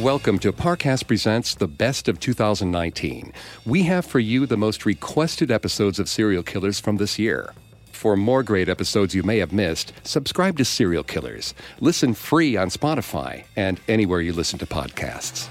Welcome to Parcast Presents The Best of 2019. We have for you the most requested episodes of serial killers from this year. For more great episodes you may have missed, subscribe to Serial Killers. Listen free on Spotify and anywhere you listen to podcasts.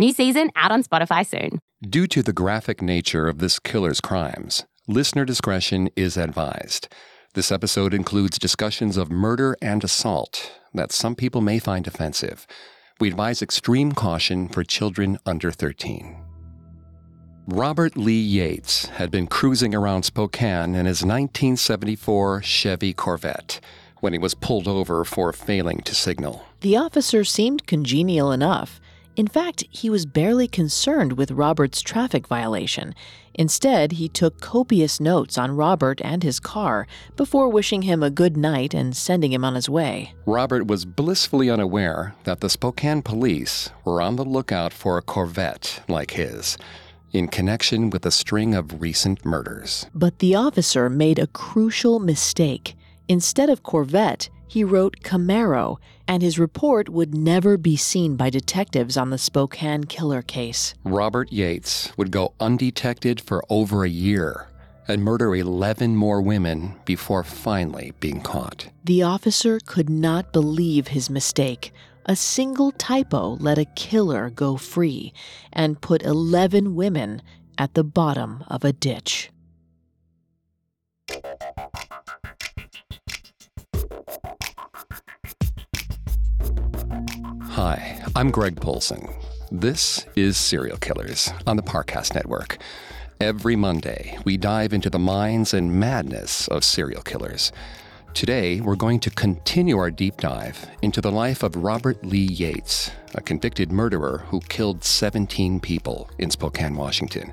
New season out on Spotify soon. Due to the graphic nature of this killer's crimes, listener discretion is advised. This episode includes discussions of murder and assault that some people may find offensive. We advise extreme caution for children under 13. Robert Lee Yates had been cruising around Spokane in his 1974 Chevy Corvette when he was pulled over for failing to signal. The officer seemed congenial enough. In fact, he was barely concerned with Robert's traffic violation. Instead, he took copious notes on Robert and his car before wishing him a good night and sending him on his way. Robert was blissfully unaware that the Spokane police were on the lookout for a Corvette like his in connection with a string of recent murders. But the officer made a crucial mistake. Instead of Corvette, he wrote Camaro, and his report would never be seen by detectives on the Spokane killer case. Robert Yates would go undetected for over a year and murder 11 more women before finally being caught. The officer could not believe his mistake. A single typo let a killer go free and put 11 women at the bottom of a ditch. Hi, I'm Greg Polcyn. This is Serial Killers on the Parcast Network. Every Monday, we dive into the minds and madness of serial killers. Today, we're going to continue our deep dive into the life of Robert Lee Yates, a convicted murderer who killed 17 people in Spokane, Washington.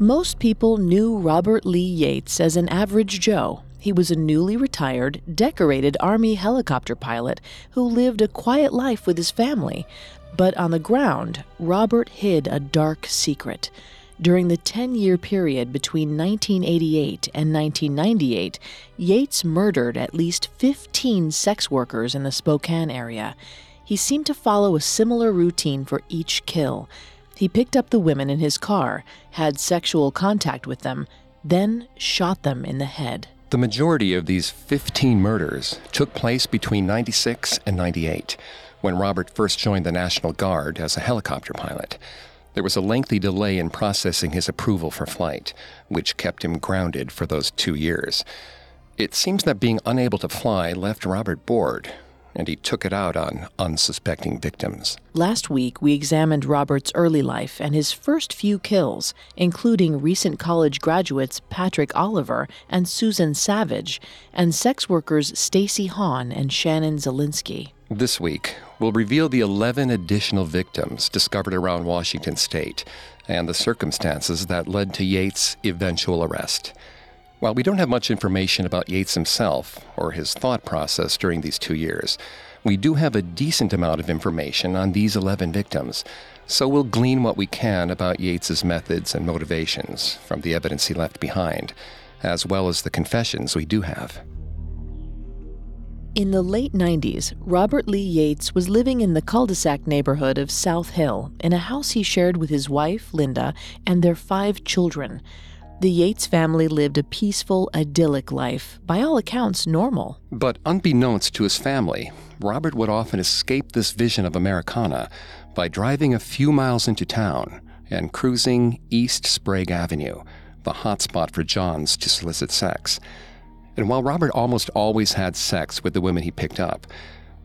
Most people knew Robert Lee Yates as an average Joe. He was a newly retired, decorated Army helicopter pilot who lived a quiet life with his family. But on the ground, Robert hid a dark secret. During the 10 year period between 1988 and 1998, Yates murdered at least 15 sex workers in the Spokane area. He seemed to follow a similar routine for each kill. He picked up the women in his car, had sexual contact with them, then shot them in the head. The majority of these 15 murders took place between 96 and 98, when Robert first joined the National Guard as a helicopter pilot. There was a lengthy delay in processing his approval for flight, which kept him grounded for those two years. It seems that being unable to fly left Robert bored, and he took it out on unsuspecting victims. Last week, we examined Robert's early life and his first few kills, including recent college graduates Patrick Oliver and Susan Savage, and sex workers Stacy Hahn and Shannon Zielinski. This week, we'll reveal the 11 additional victims discovered around Washington state and the circumstances that led to Yates' eventual arrest. While we don't have much information about Yates himself or his thought process during these two years, we do have a decent amount of information on these 11 victims, so we'll glean what we can about Yates's methods and motivations from the evidence he left behind, as well as the confessions we do have. In the late 90s, Robert Lee Yates was living in the cul de sac neighborhood of South Hill in a house he shared with his wife, Linda, and their five children. The Yates family lived a peaceful, idyllic life, by all accounts, normal. But unbeknownst to his family, Robert would often escape this vision of Americana by driving a few miles into town and cruising East Sprague Avenue, the hotspot for Johns to solicit sex. And while Robert almost always had sex with the women he picked up,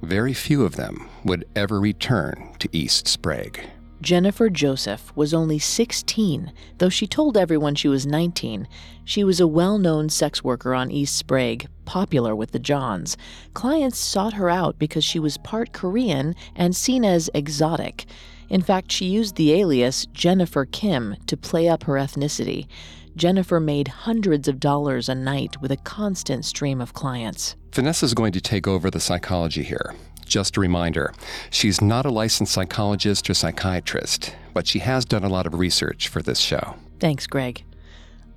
very few of them would ever return to East Sprague. Jennifer Joseph was only 16, though she told everyone she was 19. She was a well known sex worker on East Sprague, popular with the Johns. Clients sought her out because she was part Korean and seen as exotic. In fact, she used the alias Jennifer Kim to play up her ethnicity. Jennifer made hundreds of dollars a night with a constant stream of clients. Vanessa's going to take over the psychology here. Just a reminder, she's not a licensed psychologist or psychiatrist, but she has done a lot of research for this show. Thanks, Greg.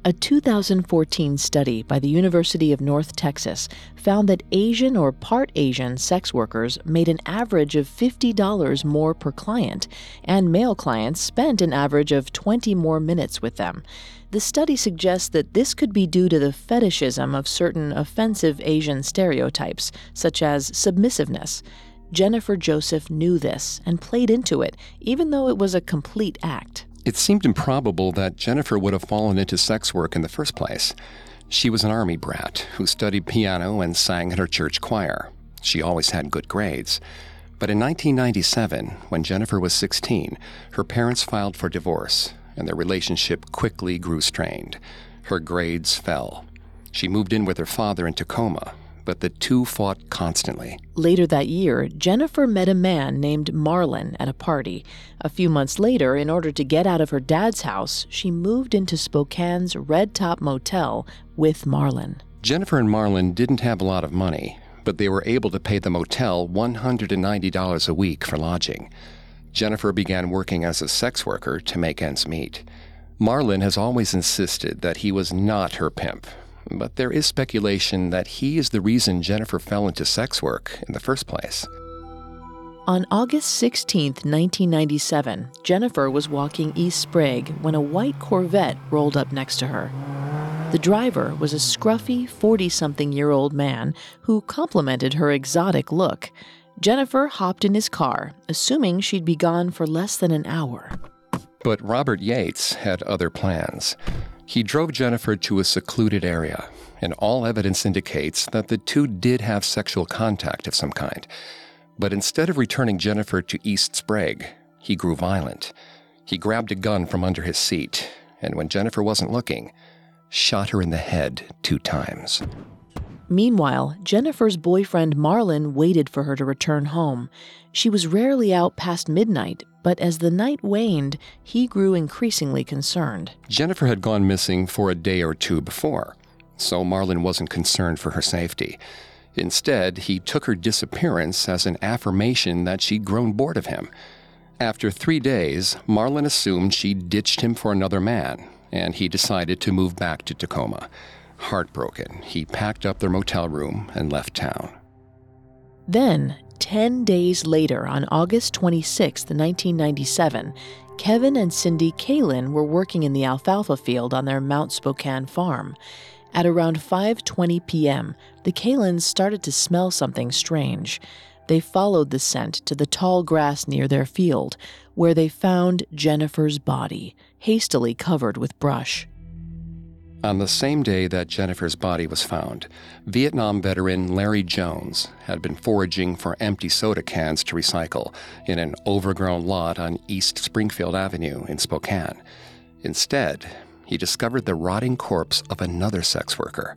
A 2014 study by the University of North Texas found that Asian or part Asian sex workers made an average of $50 more per client, and male clients spent an average of 20 more minutes with them. The study suggests that this could be due to the fetishism of certain offensive Asian stereotypes, such as submissiveness. Jennifer Joseph knew this and played into it, even though it was a complete act. It seemed improbable that Jennifer would have fallen into sex work in the first place. She was an army brat who studied piano and sang in her church choir. She always had good grades. But in 1997, when Jennifer was 16, her parents filed for divorce, and their relationship quickly grew strained. Her grades fell. She moved in with her father in Tacoma, but the two fought constantly. Later that year, Jennifer met a man named Marlin at a party. A few months later, in order to get out of her dad's house, she moved into Spokane's Red Top Motel with Marlin. Jennifer and Marlin didn't have a lot of money, but they were able to pay the motel $190 a week for lodging. Jennifer began working as a sex worker to make ends meet. Marlin has always insisted that he was not her pimp, but there is speculation that he is the reason Jennifer fell into sex work in the first place. On August 16, 1997, Jennifer was walking East Sprague when a white Corvette rolled up next to her. The driver was a scruffy, 40 something year old man who complimented her exotic look. Jennifer hopped in his car, assuming she'd be gone for less than an hour. But Robert Yates had other plans. He drove Jennifer to a secluded area, and all evidence indicates that the two did have sexual contact of some kind. But instead of returning Jennifer to East Sprague, he grew violent. He grabbed a gun from under his seat, and when Jennifer wasn't looking, shot her in the head two times. Meanwhile, Jennifer's boyfriend Marlin waited for her to return home. She was rarely out past midnight, but as the night waned, he grew increasingly concerned. Jennifer had gone missing for a day or two before, so Marlin wasn't concerned for her safety. Instead, he took her disappearance as an affirmation that she'd grown bored of him. After three days, Marlin assumed she'd ditched him for another man, and he decided to move back to Tacoma. Heartbroken, he packed up their motel room and left town. Then, 10 days later, on August 26, 1997, Kevin and Cindy Kalin were working in the alfalfa field on their Mount Spokane farm. At around 5:20 p.m., the Kalins started to smell something strange. They followed the scent to the tall grass near their field, where they found Jennifer's body, hastily covered with brush. On the same day that Jennifer's body was found, Vietnam veteran Larry Jones had been foraging for empty soda cans to recycle in an overgrown lot on East Springfield Avenue in Spokane. Instead, he discovered the rotting corpse of another sex worker,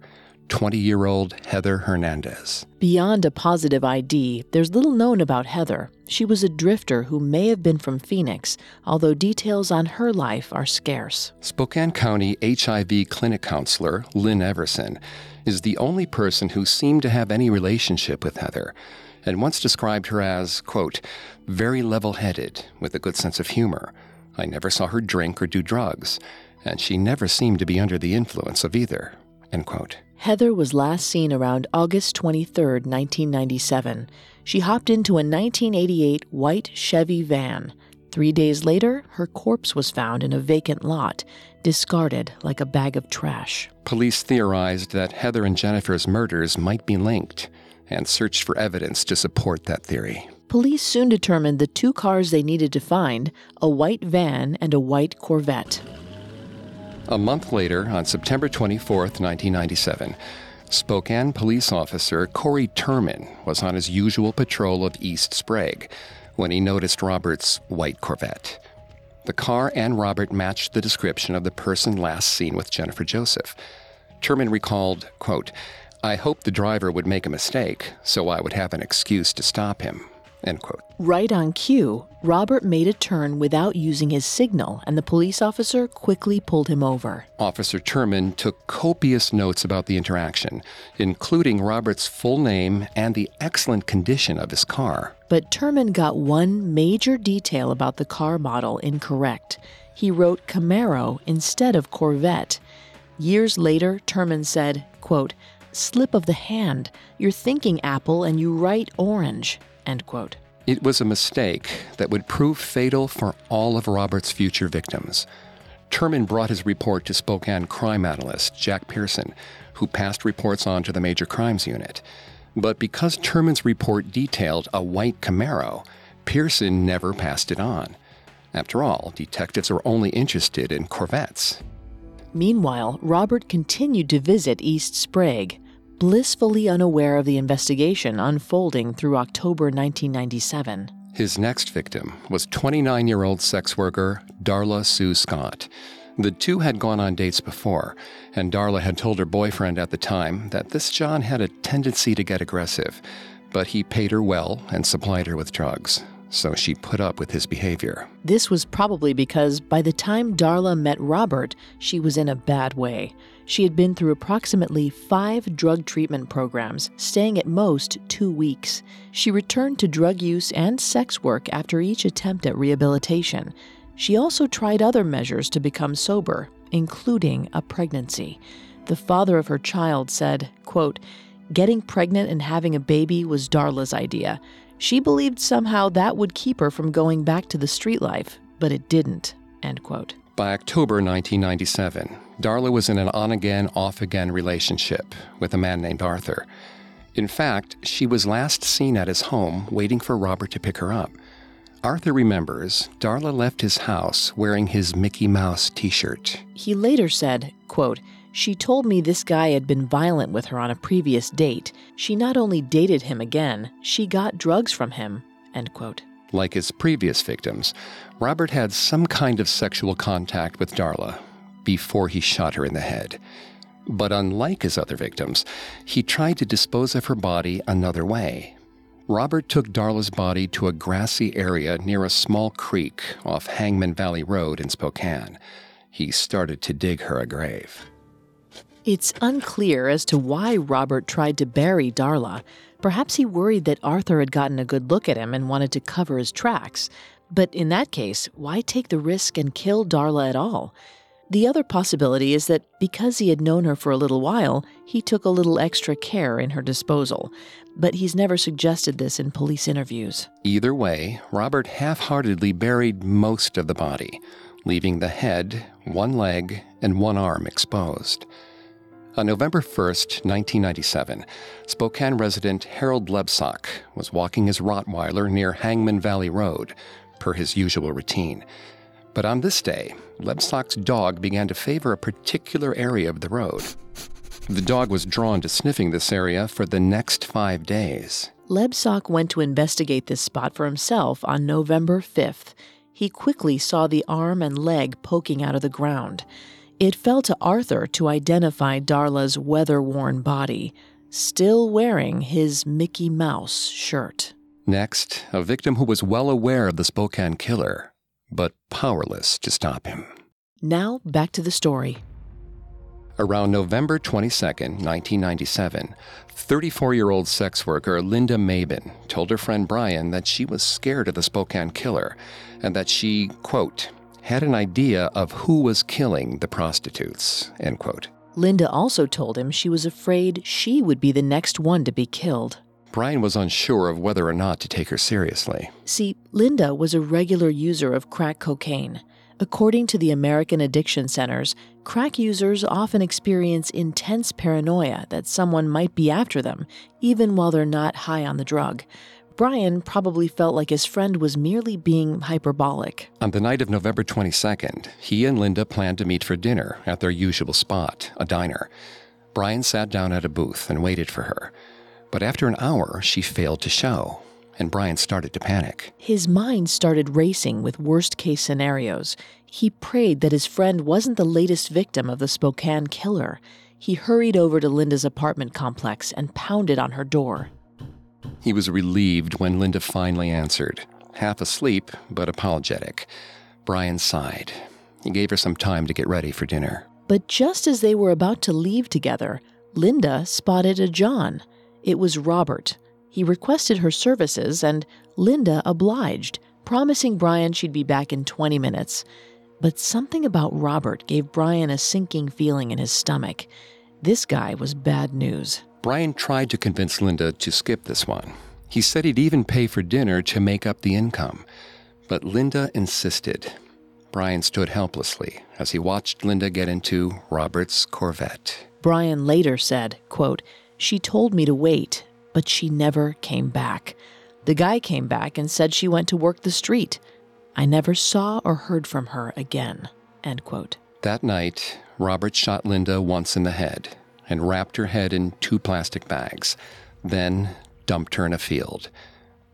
20 year old Heather Hernandez. Beyond a positive ID, there's little known about Heather. She was a drifter who may have been from Phoenix, although details on her life are scarce. Spokane County HIV clinic counselor Lynn Everson is the only person who seemed to have any relationship with Heather and once described her as, quote, very level headed with a good sense of humor. I never saw her drink or do drugs, and she never seemed to be under the influence of either, end quote. Heather was last seen around August 23, 1997. She hopped into a 1988 white Chevy van. Three days later, her corpse was found in a vacant lot, discarded like a bag of trash. Police theorized that Heather and Jennifer's murders might be linked and searched for evidence to support that theory. Police soon determined the two cars they needed to find a white van and a white Corvette. A month later, on September 24, 1997, Spokane police officer Corey Turman was on his usual patrol of East Sprague when he noticed Robert's white Corvette. The car and Robert matched the description of the person last seen with Jennifer Joseph. Turman recalled, quote, I hoped the driver would make a mistake, so I would have an excuse to stop him. End quote. Right on cue, Robert made a turn without using his signal, and the police officer quickly pulled him over. Officer Turman took copious notes about the interaction, including Robert's full name and the excellent condition of his car. But Turman got one major detail about the car model incorrect. He wrote Camaro instead of Corvette. Years later, Turman said, quote, slip of the hand. You're thinking apple and you write orange. End quote. It was a mistake that would prove fatal for all of Robert's future victims. Turman brought his report to Spokane crime analyst Jack Pearson, who passed reports on to the Major Crimes Unit. But because Turman's report detailed a white Camaro, Pearson never passed it on. After all, detectives are only interested in Corvettes. Meanwhile, Robert continued to visit East Sprague blissfully unaware of the investigation unfolding through October 1997. His next victim was 29 year old sex worker Darla Sue Scott. The two had gone on dates before, and Darla had told her boyfriend at the time that this John had a tendency to get aggressive, but he paid her well and supplied her with drugs so she put up with his behavior. This was probably because by the time Darla met Robert, she was in a bad way. She had been through approximately five drug treatment programs, staying at most two weeks. She returned to drug use and sex work after each attempt at rehabilitation. She also tried other measures to become sober, including a pregnancy. The father of her child said, quote, Getting pregnant and having a baby was Darla's idea. She believed somehow that would keep her from going back to the street life, but it didn't. End quote. By October 1997, Darla was in an on again, off again relationship with a man named Arthur. In fact, she was last seen at his home waiting for Robert to pick her up. Arthur remembers Darla left his house wearing his Mickey Mouse t shirt. He later said, quote, she told me this guy had been violent with her on a previous date. She not only dated him again, she got drugs from him. End quote. Like his previous victims, Robert had some kind of sexual contact with Darla before he shot her in the head. But unlike his other victims, he tried to dispose of her body another way. Robert took Darla's body to a grassy area near a small creek off Hangman Valley Road in Spokane. He started to dig her a grave. It's unclear as to why Robert tried to bury Darla. Perhaps he worried that Arthur had gotten a good look at him and wanted to cover his tracks. But in that case, why take the risk and kill Darla at all? The other possibility is that because he had known her for a little while, he took a little extra care in her disposal. But he's never suggested this in police interviews. Either way, Robert half heartedly buried most of the body, leaving the head, one leg, and one arm exposed. On November 1, 1997, Spokane resident Harold Lebsock was walking his Rottweiler near Hangman Valley Road, per his usual routine. But on this day, Lebsock's dog began to favor a particular area of the road. The dog was drawn to sniffing this area for the next five days. Lebsock went to investigate this spot for himself on November 5th. He quickly saw the arm and leg poking out of the ground. It fell to Arthur to identify Darla's weather worn body, still wearing his Mickey Mouse shirt. Next, a victim who was well aware of the Spokane killer, but powerless to stop him. Now, back to the story. Around November 22, 1997, 34 year old sex worker Linda Maybin told her friend Brian that she was scared of the Spokane killer and that she, quote, had an idea of who was killing the prostitutes, end quote. Linda also told him she was afraid she would be the next one to be killed. Brian was unsure of whether or not to take her seriously. See, Linda was a regular user of crack cocaine. According to the American Addiction Centers, crack users often experience intense paranoia that someone might be after them, even while they're not high on the drug. Brian probably felt like his friend was merely being hyperbolic. On the night of November 22nd, he and Linda planned to meet for dinner at their usual spot, a diner. Brian sat down at a booth and waited for her. But after an hour, she failed to show and Brian started to panic. His mind started racing with worst case scenarios. He prayed that his friend wasn't the latest victim of the Spokane killer. He hurried over to Linda's apartment complex and pounded on her door. He was relieved when Linda finally answered, half asleep but apologetic. Brian sighed. He gave her some time to get ready for dinner. But just as they were about to leave together, Linda spotted a John. It was Robert, he requested her services, and Linda obliged, promising Brian she'd be back in 20 minutes. But something about Robert gave Brian a sinking feeling in his stomach. This guy was bad news. Brian tried to convince Linda to skip this one. He said he'd even pay for dinner to make up the income. But Linda insisted. Brian stood helplessly as he watched Linda get into Robert's Corvette. Brian later said, quote, She told me to wait, but she never came back. The guy came back and said she went to work the street. I never saw or heard from her again. End quote. That night, Robert shot Linda once in the head and wrapped her head in two plastic bags, then dumped her in a field.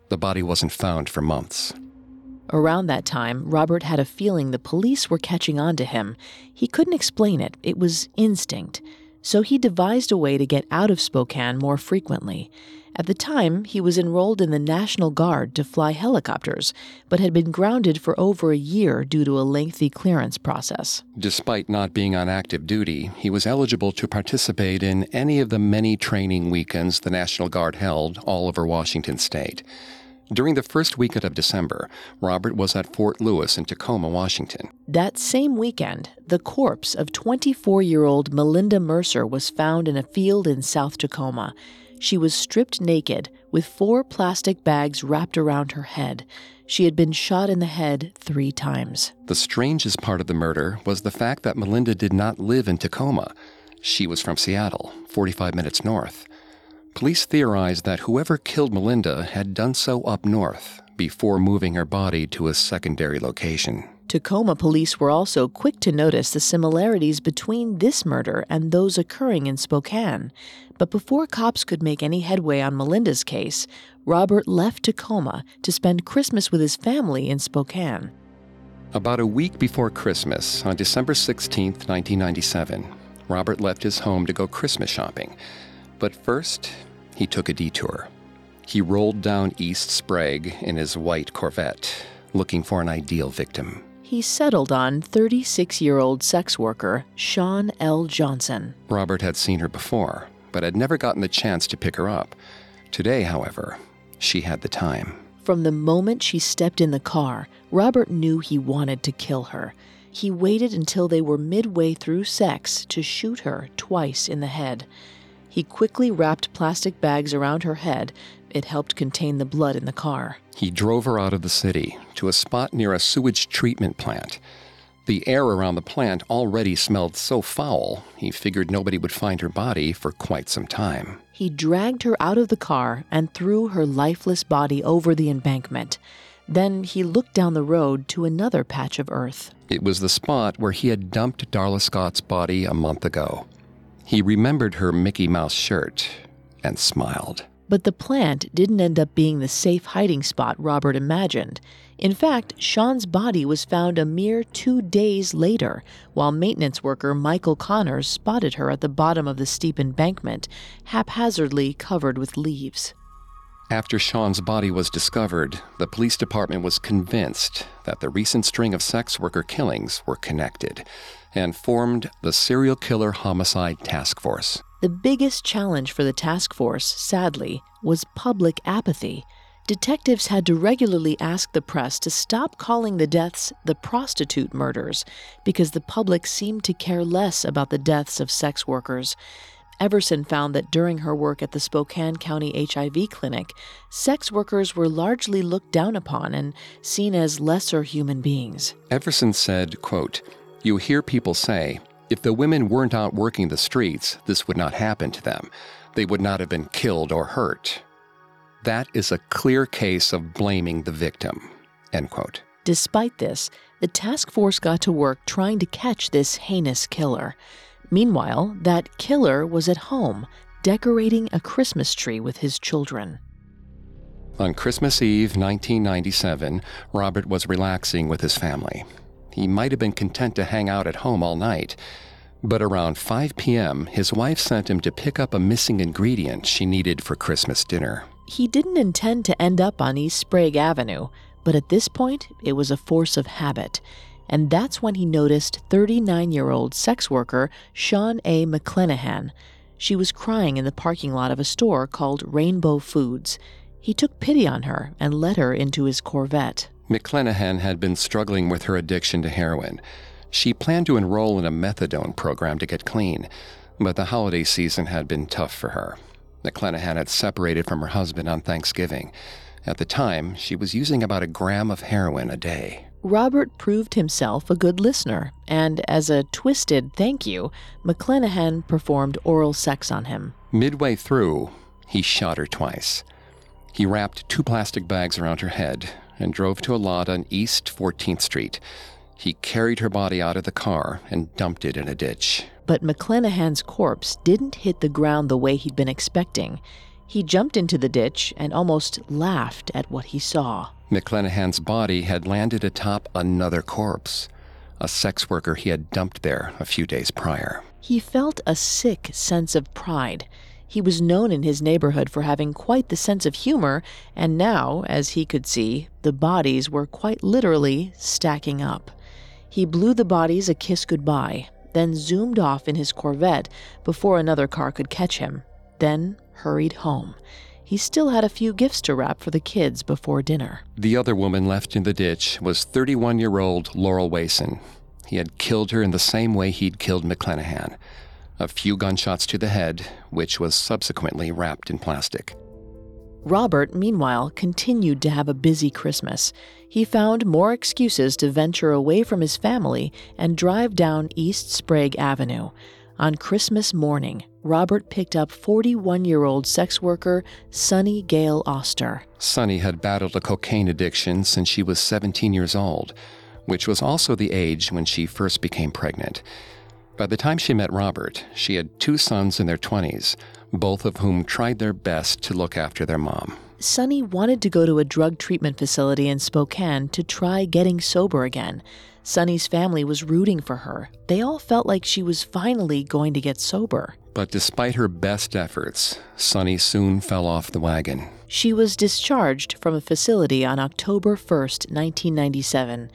The body wasn't found for months. Around that time, Robert had a feeling the police were catching on to him. He couldn't explain it, it was instinct so he devised a way to get out of Spokane more frequently. At the time, he was enrolled in the National Guard to fly helicopters, but had been grounded for over a year due to a lengthy clearance process. Despite not being on active duty, he was eligible to participate in any of the many training weekends the National Guard held all over Washington state. During the first weekend of December, Robert was at Fort Lewis in Tacoma, Washington. That same weekend, the corpse of 24 year old Melinda Mercer was found in a field in South Tacoma. She was stripped naked with four plastic bags wrapped around her head. She had been shot in the head three times. The strangest part of the murder was the fact that Melinda did not live in Tacoma. She was from Seattle, 45 minutes north. Police theorized that whoever killed Melinda had done so up north before moving her body to a secondary location. Tacoma police were also quick to notice the similarities between this murder and those occurring in Spokane. But before cops could make any headway on Melinda's case, Robert left Tacoma to spend Christmas with his family in Spokane. About a week before Christmas, on December 16, 1997, Robert left his home to go Christmas shopping. But first, he took a detour. He rolled down East Sprague in his white Corvette, looking for an ideal victim. He settled on 36 year old sex worker Shawn L. Johnson. Robert had seen her before, but had never gotten the chance to pick her up. Today, however, she had the time. From the moment she stepped in the car, Robert knew he wanted to kill her. He waited until they were midway through sex to shoot her twice in the head. He quickly wrapped plastic bags around her head. It helped contain the blood in the car. He drove her out of the city to a spot near a sewage treatment plant. The air around the plant already smelled so foul, he figured nobody would find her body for quite some time. He dragged her out of the car and threw her lifeless body over the embankment. Then he looked down the road to another patch of earth. It was the spot where he had dumped Darla Scott's body a month ago. He remembered her Mickey Mouse shirt and smiled. But the plant didn't end up being the safe hiding spot Robert imagined. In fact, Shawn's body was found a mere two days later, while maintenance worker Michael Connors spotted her at the bottom of the steep embankment, haphazardly covered with leaves. After Shawn's body was discovered, the police department was convinced that the recent string of sex worker killings were connected and formed the Serial Killer Homicide Task Force. The biggest challenge for the task force, sadly, was public apathy. Detectives had to regularly ask the press to stop calling the deaths the prostitute murders because the public seemed to care less about the deaths of sex workers. Everson found that during her work at the Spokane County HIV clinic, sex workers were largely looked down upon and seen as lesser human beings. Everson said, quote, You hear people say, if the women weren't out working the streets, this would not happen to them. They would not have been killed or hurt. That is a clear case of blaming the victim. End quote. Despite this, the task force got to work trying to catch this heinous killer. Meanwhile, that killer was at home, decorating a Christmas tree with his children. On Christmas Eve 1997, Robert was relaxing with his family. He might have been content to hang out at home all night, but around 5 p.m., his wife sent him to pick up a missing ingredient she needed for Christmas dinner. He didn't intend to end up on East Sprague Avenue, but at this point, it was a force of habit and that's when he noticed 39 year old sex worker Shawn A. McClenahan. She was crying in the parking lot of a store called Rainbow Foods. He took pity on her and led her into his Corvette. McClenahan had been struggling with her addiction to heroin. She planned to enroll in a methadone program to get clean, but the holiday season had been tough for her. McClenahan had separated from her husband on Thanksgiving. At the time, she was using about a gram of heroin a day. Robert proved himself a good listener, and as a twisted thank you, McClenahan performed oral sex on him. Midway through, he shot her twice. He wrapped two plastic bags around her head and drove to a lot on East 14th Street. He carried her body out of the car and dumped it in a ditch. But McClenahan's corpse didn't hit the ground the way he'd been expecting. He jumped into the ditch and almost laughed at what he saw. McClenahan's body had landed atop another corpse, a sex worker he had dumped there a few days prior. He felt a sick sense of pride. He was known in his neighborhood for having quite the sense of humor, and now, as he could see, the bodies were quite literally stacking up. He blew the bodies a kiss goodbye, then zoomed off in his Corvette before another car could catch him then hurried home. He still had a few gifts to wrap for the kids before dinner. The other woman left in the ditch was 31 year old Laurel Wason. He had killed her in the same way he'd killed McClenahan a few gunshots to the head, which was subsequently wrapped in plastic. Robert, meanwhile, continued to have a busy Christmas. He found more excuses to venture away from his family and drive down East Sprague Avenue. On Christmas morning, Robert picked up 41 year old sex worker Sunny Gale Oster. Sunny had battled a cocaine addiction since she was 17 years old, which was also the age when she first became pregnant. By the time she met Robert, she had two sons in their 20s, both of whom tried their best to look after their mom. Sunny wanted to go to a drug treatment facility in Spokane to try getting sober again. Sunny's family was rooting for her. They all felt like she was finally going to get sober. But despite her best efforts, Sunny soon fell off the wagon. She was discharged from a facility on October 1st, 1997.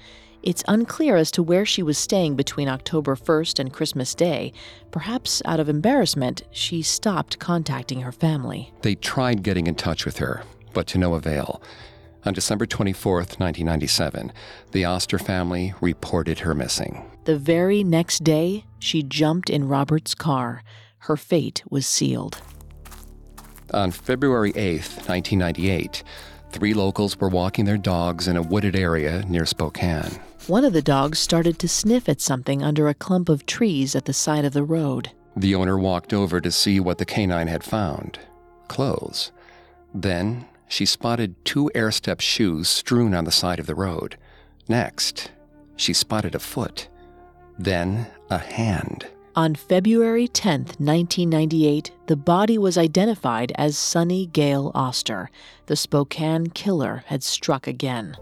It's unclear as to where she was staying between October 1st and Christmas Day. Perhaps out of embarrassment, she stopped contacting her family. They tried getting in touch with her, but to no avail. On December 24, 1997, the Oster family reported her missing. The very next day, she jumped in Robert's car. Her fate was sealed. On February 8, 1998, three locals were walking their dogs in a wooded area near Spokane. One of the dogs started to sniff at something under a clump of trees at the side of the road. The owner walked over to see what the canine had found clothes. Then she spotted two airstep shoes strewn on the side of the road. Next, she spotted a foot, then a hand. On February 10, 1998, the body was identified as Sunny Gale Oster. The Spokane killer had struck again.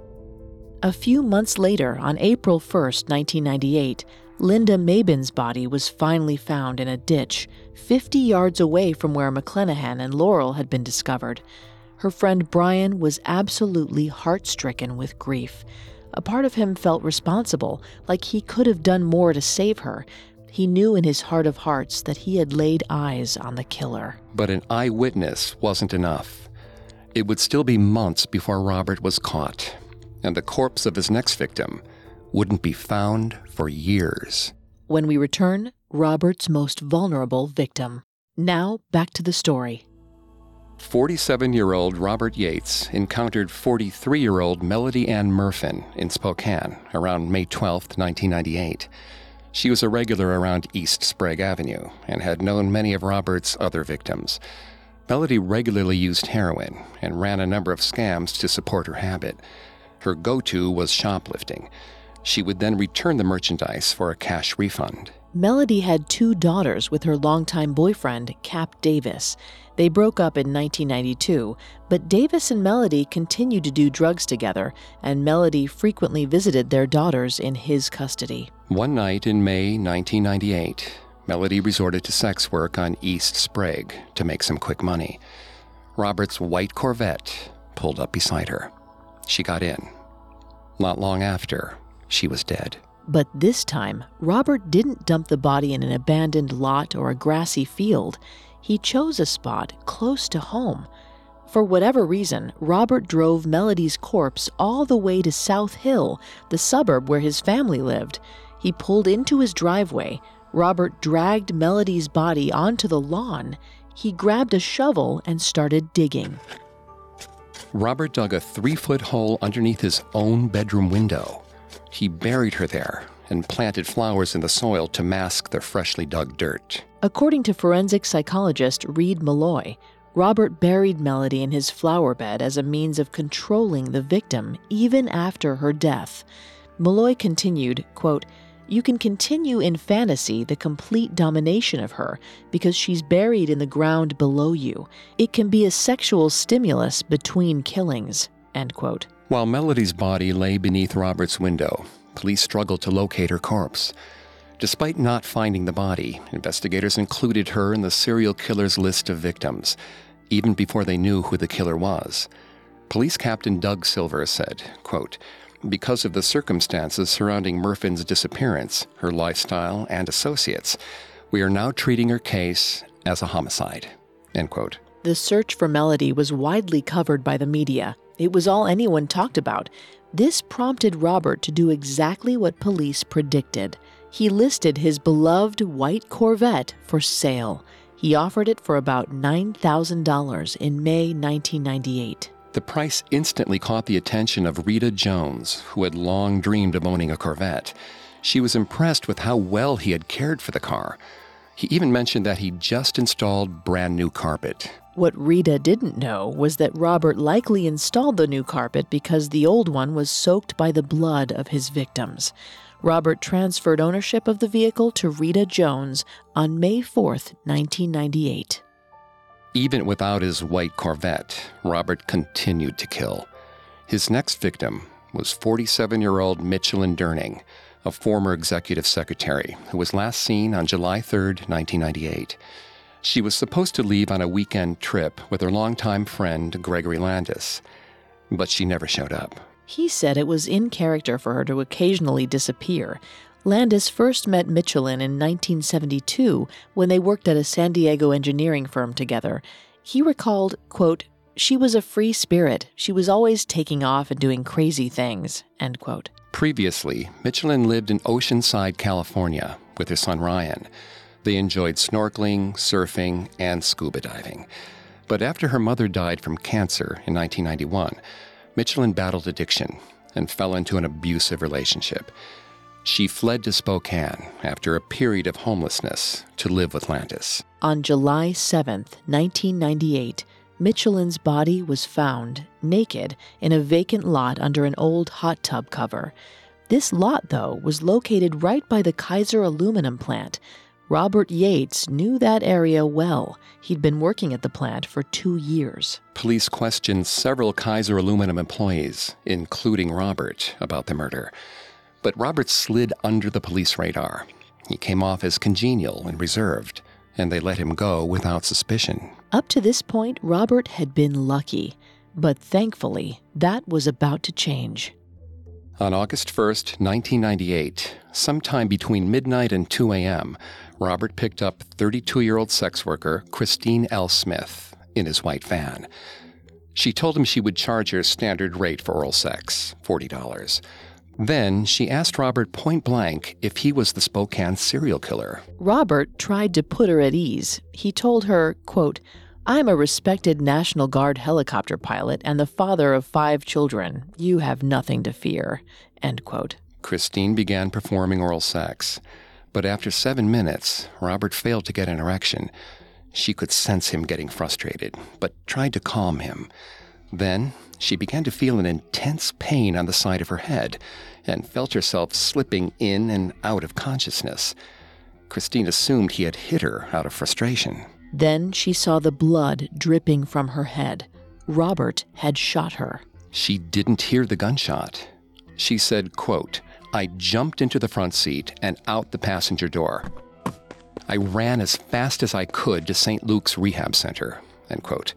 A few months later, on April 1, 1998, Linda Maybin's body was finally found in a ditch 50 yards away from where McClenahan and Laurel had been discovered. Her friend Brian was absolutely heart stricken with grief. A part of him felt responsible, like he could have done more to save her. He knew in his heart of hearts that he had laid eyes on the killer. But an eyewitness wasn't enough. It would still be months before Robert was caught, and the corpse of his next victim wouldn't be found for years. When we return, Robert's most vulnerable victim. Now, back to the story. 47 year old Robert Yates encountered 43 year old Melody Ann Murfin in Spokane around May 12, 1998. She was a regular around East Sprague Avenue and had known many of Robert's other victims. Melody regularly used heroin and ran a number of scams to support her habit. Her go to was shoplifting. She would then return the merchandise for a cash refund. Melody had two daughters with her longtime boyfriend, Cap Davis. They broke up in 1992, but Davis and Melody continued to do drugs together, and Melody frequently visited their daughters in his custody. One night in May 1998, Melody resorted to sex work on East Sprague to make some quick money. Robert's white Corvette pulled up beside her. She got in. Not long after, she was dead. But this time, Robert didn't dump the body in an abandoned lot or a grassy field. He chose a spot close to home. For whatever reason, Robert drove Melody's corpse all the way to South Hill, the suburb where his family lived. He pulled into his driveway. Robert dragged Melody's body onto the lawn. He grabbed a shovel and started digging. Robert dug a three foot hole underneath his own bedroom window. He buried her there and planted flowers in the soil to mask the freshly dug dirt. According to forensic psychologist Reid Meloy, Robert buried Melody in his flower bed as a means of controlling the victim even after her death. Meloy continued, quote, you can continue in fantasy the complete domination of her because she's buried in the ground below you. It can be a sexual stimulus between killings. End quote. While Melody's body lay beneath Robert's window, police struggled to locate her corpse. Despite not finding the body, investigators included her in the serial killer's list of victims, even before they knew who the killer was. Police Captain Doug Silver said, quote, because of the circumstances surrounding Murfin's disappearance, her lifestyle, and associates, we are now treating her case as a homicide. End quote. The search for Melody was widely covered by the media. It was all anyone talked about. This prompted Robert to do exactly what police predicted. He listed his beloved white Corvette for sale. He offered it for about $9,000 in May 1998. The price instantly caught the attention of Rita Jones, who had long dreamed of owning a Corvette. She was impressed with how well he had cared for the car. He even mentioned that he'd just installed brand new carpet. What Rita didn't know was that Robert likely installed the new carpet because the old one was soaked by the blood of his victims. Robert transferred ownership of the vehicle to Rita Jones on May 4, 1998. Even without his white Corvette, Robert continued to kill. His next victim was 47 year old Michelyn Derning, a former executive secretary who was last seen on July 3, 1998. She was supposed to leave on a weekend trip with her longtime friend, Gregory Landis, but she never showed up. He said it was in character for her to occasionally disappear. Landis first met Michelyn in 1972 when they worked at a San Diego engineering firm together. He recalled, quote, she was a free spirit. She was always taking off and doing crazy things, end quote. Previously, Michelyn lived in Oceanside, California, with her son Ryan. They enjoyed snorkeling, surfing, and scuba diving. But after her mother died from cancer in 1991, Michelyn battled addiction and fell into an abusive relationship. She fled to Spokane after a period of homelessness to live with Landis. On July 7, 1998, Michelyn's body was found, naked, in a vacant lot under an old hot tub cover. This lot, though, was located right by the Kaiser aluminum plant, Robert Yates knew that area well. He'd been working at the plant for two years. Police questioned several Kaiser Aluminum employees, including Robert, about the murder. But Robert slid under the police radar. He came off as congenial and reserved, and they let him go without suspicion. Up to this point, Robert had been lucky. But thankfully, that was about to change. On August 1st, 1998, sometime between midnight and 2 a.m., Robert picked up 32 year old sex worker Christine L. Smith in his white van. She told him she would charge her standard rate for oral sex, $40. Then she asked Robert point blank if he was the Spokane serial killer. Robert tried to put her at ease. He told her, quote, I'm a respected National Guard helicopter pilot and the father of five children. You have nothing to fear. End quote. Christine began performing oral sex. But after seven minutes, Robert failed to get an erection. She could sense him getting frustrated, but tried to calm him. Then she began to feel an intense pain on the side of her head and felt herself slipping in and out of consciousness. Christine assumed he had hit her out of frustration. Then she saw the blood dripping from her head. Robert had shot her. She didn't hear the gunshot. She said, quote, I jumped into the front seat and out the passenger door. I ran as fast as I could to St. Luke's Rehab Center, end quote.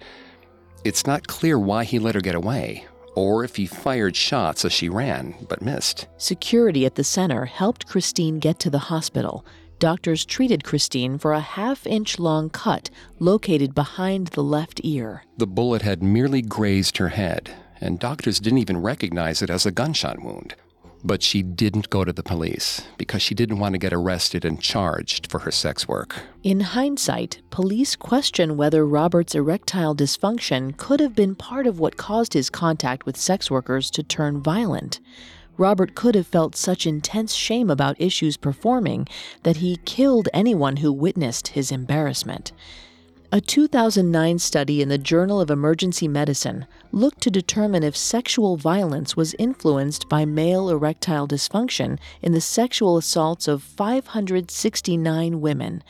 It's not clear why he let her get away, or if he fired shots as she ran, but missed. Security at the center helped Christine get to the hospital doctors treated Christine for a half inch long cut located behind the left ear. The bullet had merely grazed her head, and doctors didn't even recognize it as a gunshot wound. But she didn't go to the police because she didn't want to get arrested and charged for her sex work. In hindsight, police question whether Robert's erectile dysfunction could have been part of what caused his contact with sex workers to turn violent. Robert could have felt such intense shame about issues performing that he killed anyone who witnessed his embarrassment. A 2009 study in the Journal of Emergency Medicine looked to determine if sexual violence was influenced by male erectile dysfunction in the sexual assaults of 569 women,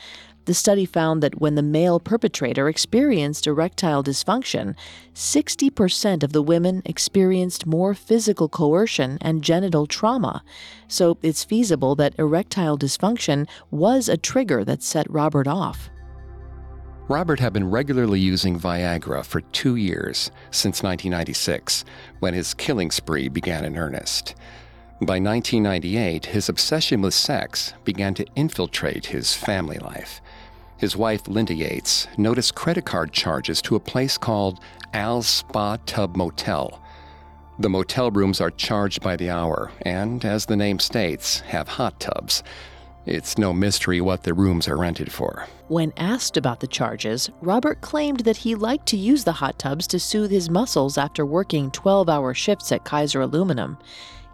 the study found that when the male perpetrator experienced erectile dysfunction, 60% of the women experienced more physical coercion and genital trauma. So it's feasible that erectile dysfunction was a trigger that set Robert off. Robert had been regularly using Viagra for two years, since 1996, when his killing spree began in earnest. By 1998, his obsession with sex began to infiltrate his family life his wife, Linda Yates, noticed credit card charges to a place called Al's Spa Tub Motel. The motel rooms are charged by the hour and, as the name states, have hot tubs. It's no mystery what the rooms are rented for. When asked about the charges, Robert claimed that he liked to use the hot tubs to soothe his muscles after working 12 hour shifts at Kaiser Aluminum.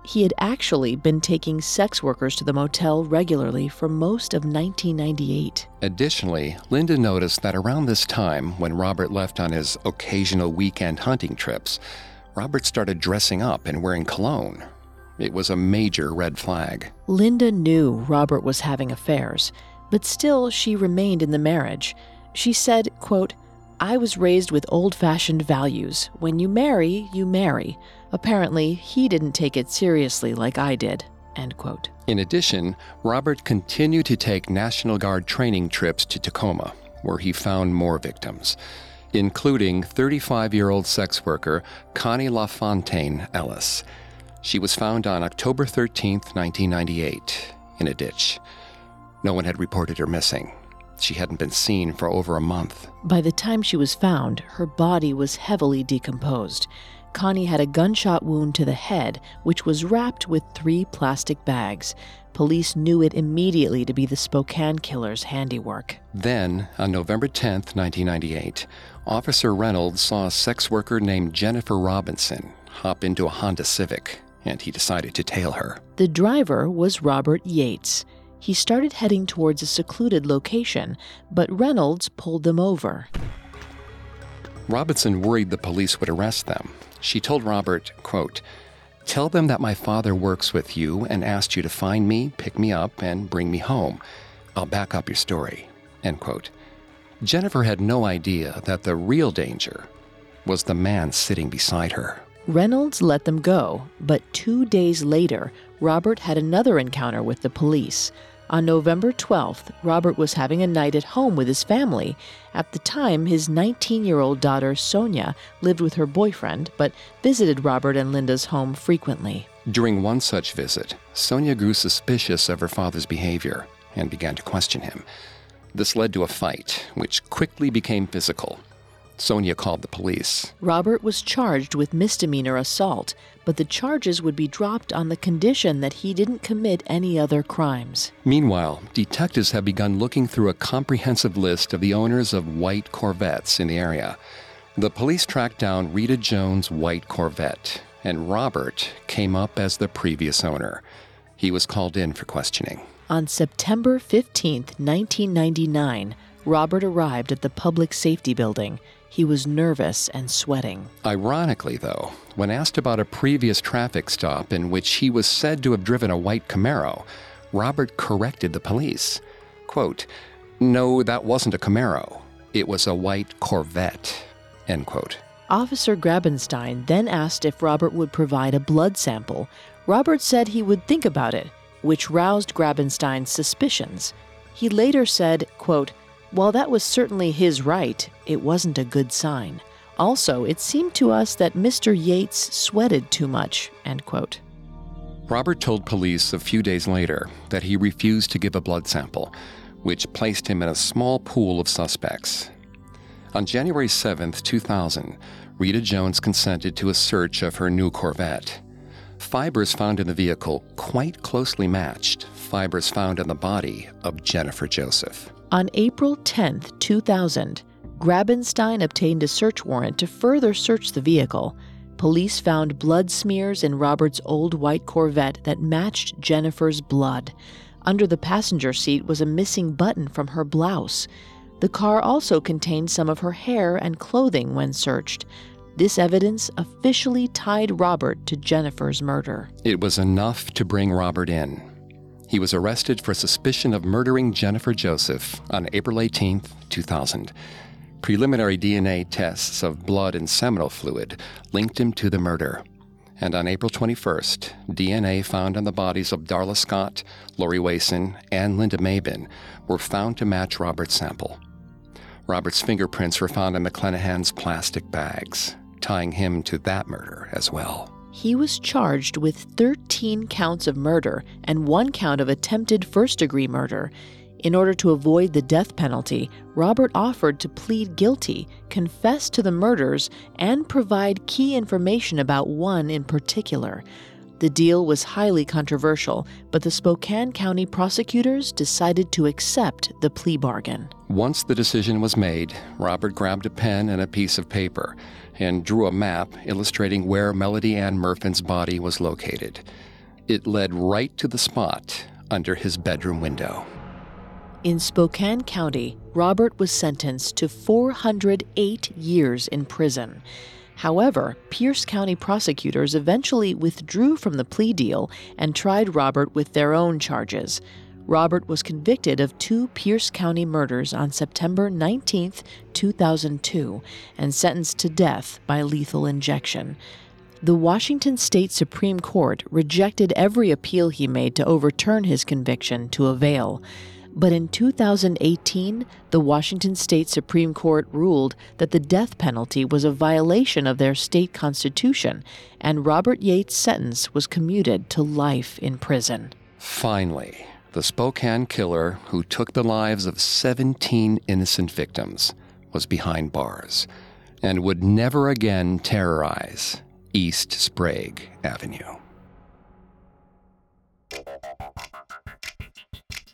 He had actually been taking sex workers to the motel regularly for most of 1998. Additionally, Linda noticed that around this time, when Robert left on his occasional weekend hunting trips, Robert started dressing up and wearing cologne. It was a major red flag. Linda knew Robert was having affairs, but still she remained in the marriage. She said, quote, I was raised with old fashioned values. When you marry, you marry. Apparently, he didn't take it seriously like I did. End quote. In addition, Robert continued to take National Guard training trips to Tacoma, where he found more victims, including 35 year old sex worker Connie LaFontaine Ellis. She was found on October 13, 1998, in a ditch. No one had reported her missing. She hadn't been seen for over a month. By the time she was found, her body was heavily decomposed. Connie had a gunshot wound to the head, which was wrapped with three plastic bags. Police knew it immediately to be the Spokane killer's handiwork. Then, on November 10, 1998, Officer Reynolds saw a sex worker named Jennifer Robinson hop into a Honda Civic, and he decided to tail her. The driver was Robert Yates. He started heading towards a secluded location, but Reynolds pulled them over. Robinson worried the police would arrest them, she told Robert, quote, Tell them that my father works with you and asked you to find me, pick me up, and bring me home. I'll back up your story. End quote. Jennifer had no idea that the real danger was the man sitting beside her. Reynolds let them go, but two days later, Robert had another encounter with the police. On November 12th, Robert was having a night at home with his family. At the time, his 19 year old daughter, Sonia, lived with her boyfriend, but visited Robert and Linda's home frequently. During one such visit, Sonia grew suspicious of her father's behavior and began to question him. This led to a fight, which quickly became physical. Sonia called the police. Robert was charged with misdemeanor assault, but the charges would be dropped on the condition that he didn't commit any other crimes. Meanwhile, detectives have begun looking through a comprehensive list of the owners of white Corvettes in the area. The police tracked down Rita Jones' white Corvette, and Robert came up as the previous owner. He was called in for questioning. On September 15, 1999, Robert arrived at the Public Safety Building. He was nervous and sweating. Ironically, though, when asked about a previous traffic stop in which he was said to have driven a white Camaro, Robert corrected the police. Quote, No, that wasn't a Camaro. It was a white Corvette. End quote. Officer Grabenstein then asked if Robert would provide a blood sample. Robert said he would think about it, which roused Grabenstein's suspicions. He later said, quote, while that was certainly his right, it wasn't a good sign. Also, it seemed to us that Mr. Yates sweated too much. End quote. Robert told police a few days later that he refused to give a blood sample, which placed him in a small pool of suspects. On January 7, 2000, Rita Jones consented to a search of her new Corvette. Fibers found in the vehicle quite closely matched fibers found in the body of Jennifer Joseph. On April 10, 2000, Grabenstein obtained a search warrant to further search the vehicle. Police found blood smears in Robert's old white Corvette that matched Jennifer's blood. Under the passenger seat was a missing button from her blouse. The car also contained some of her hair and clothing when searched. This evidence officially tied Robert to Jennifer's murder. It was enough to bring Robert in. He was arrested for suspicion of murdering Jennifer Joseph on April 18, 2000. Preliminary DNA tests of blood and seminal fluid linked him to the murder. And on April 21st, DNA found on the bodies of Darla Scott, Laurie Wason, and Linda Maybin were found to match Robert's sample. Robert's fingerprints were found in McClenahan's plastic bags, tying him to that murder as well he was charged with 13 counts of murder and one count of attempted first degree murder. In order to avoid the death penalty, Robert offered to plead guilty, confess to the murders, and provide key information about one in particular. The deal was highly controversial, but the Spokane County prosecutors decided to accept the plea bargain. Once the decision was made, Robert grabbed a pen and a piece of paper and drew a map illustrating where Melody Ann Murfin's body was located. It led right to the spot under his bedroom window. In Spokane County, Robert was sentenced to 408 years in prison. However, Pierce County prosecutors eventually withdrew from the plea deal and tried Robert with their own charges. Robert was convicted of two Pierce County murders on September 19, 2002, and sentenced to death by lethal injection. The Washington State Supreme Court rejected every appeal he made to overturn his conviction to avail. But in 2018, the Washington State Supreme Court ruled that the death penalty was a violation of their state constitution, and Robert Yates' sentence was commuted to life in prison. Finally, the Spokane killer who took the lives of 17 innocent victims was behind bars and would never again terrorize East Sprague Avenue.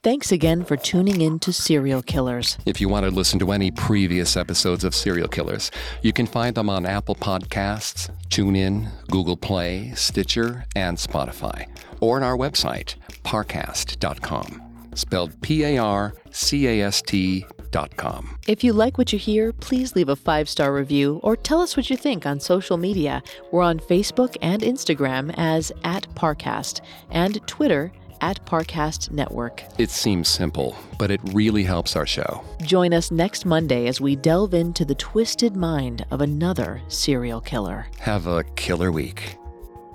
Thanks again for tuning in to Serial Killers. If you want to listen to any previous episodes of Serial Killers, you can find them on Apple Podcasts, TuneIn, Google Play, Stitcher, and Spotify, or on our website, parcast.com, spelled P A R C A S T.com. If you like what you hear, please leave a five star review or tell us what you think on social media. We're on Facebook and Instagram as at Parcast and Twitter at Parcast Network. It seems simple, but it really helps our show. Join us next Monday as we delve into the twisted mind of another serial killer. Have a killer week.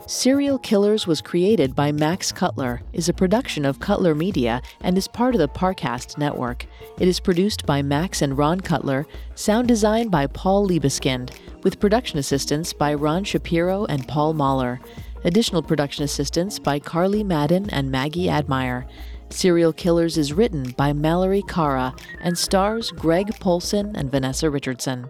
Serial Killers was created by Max Cutler, is a production of Cutler Media, and is part of the Parcast network. It is produced by Max and Ron Cutler, sound design by Paul Liebeskind, with production assistance by Ron Shapiro and Paul Mahler. Additional production assistance by Carly Madden and Maggie Admire. Serial Killers is written by Mallory Cara and stars Greg Polcyn and Vanessa Richardson.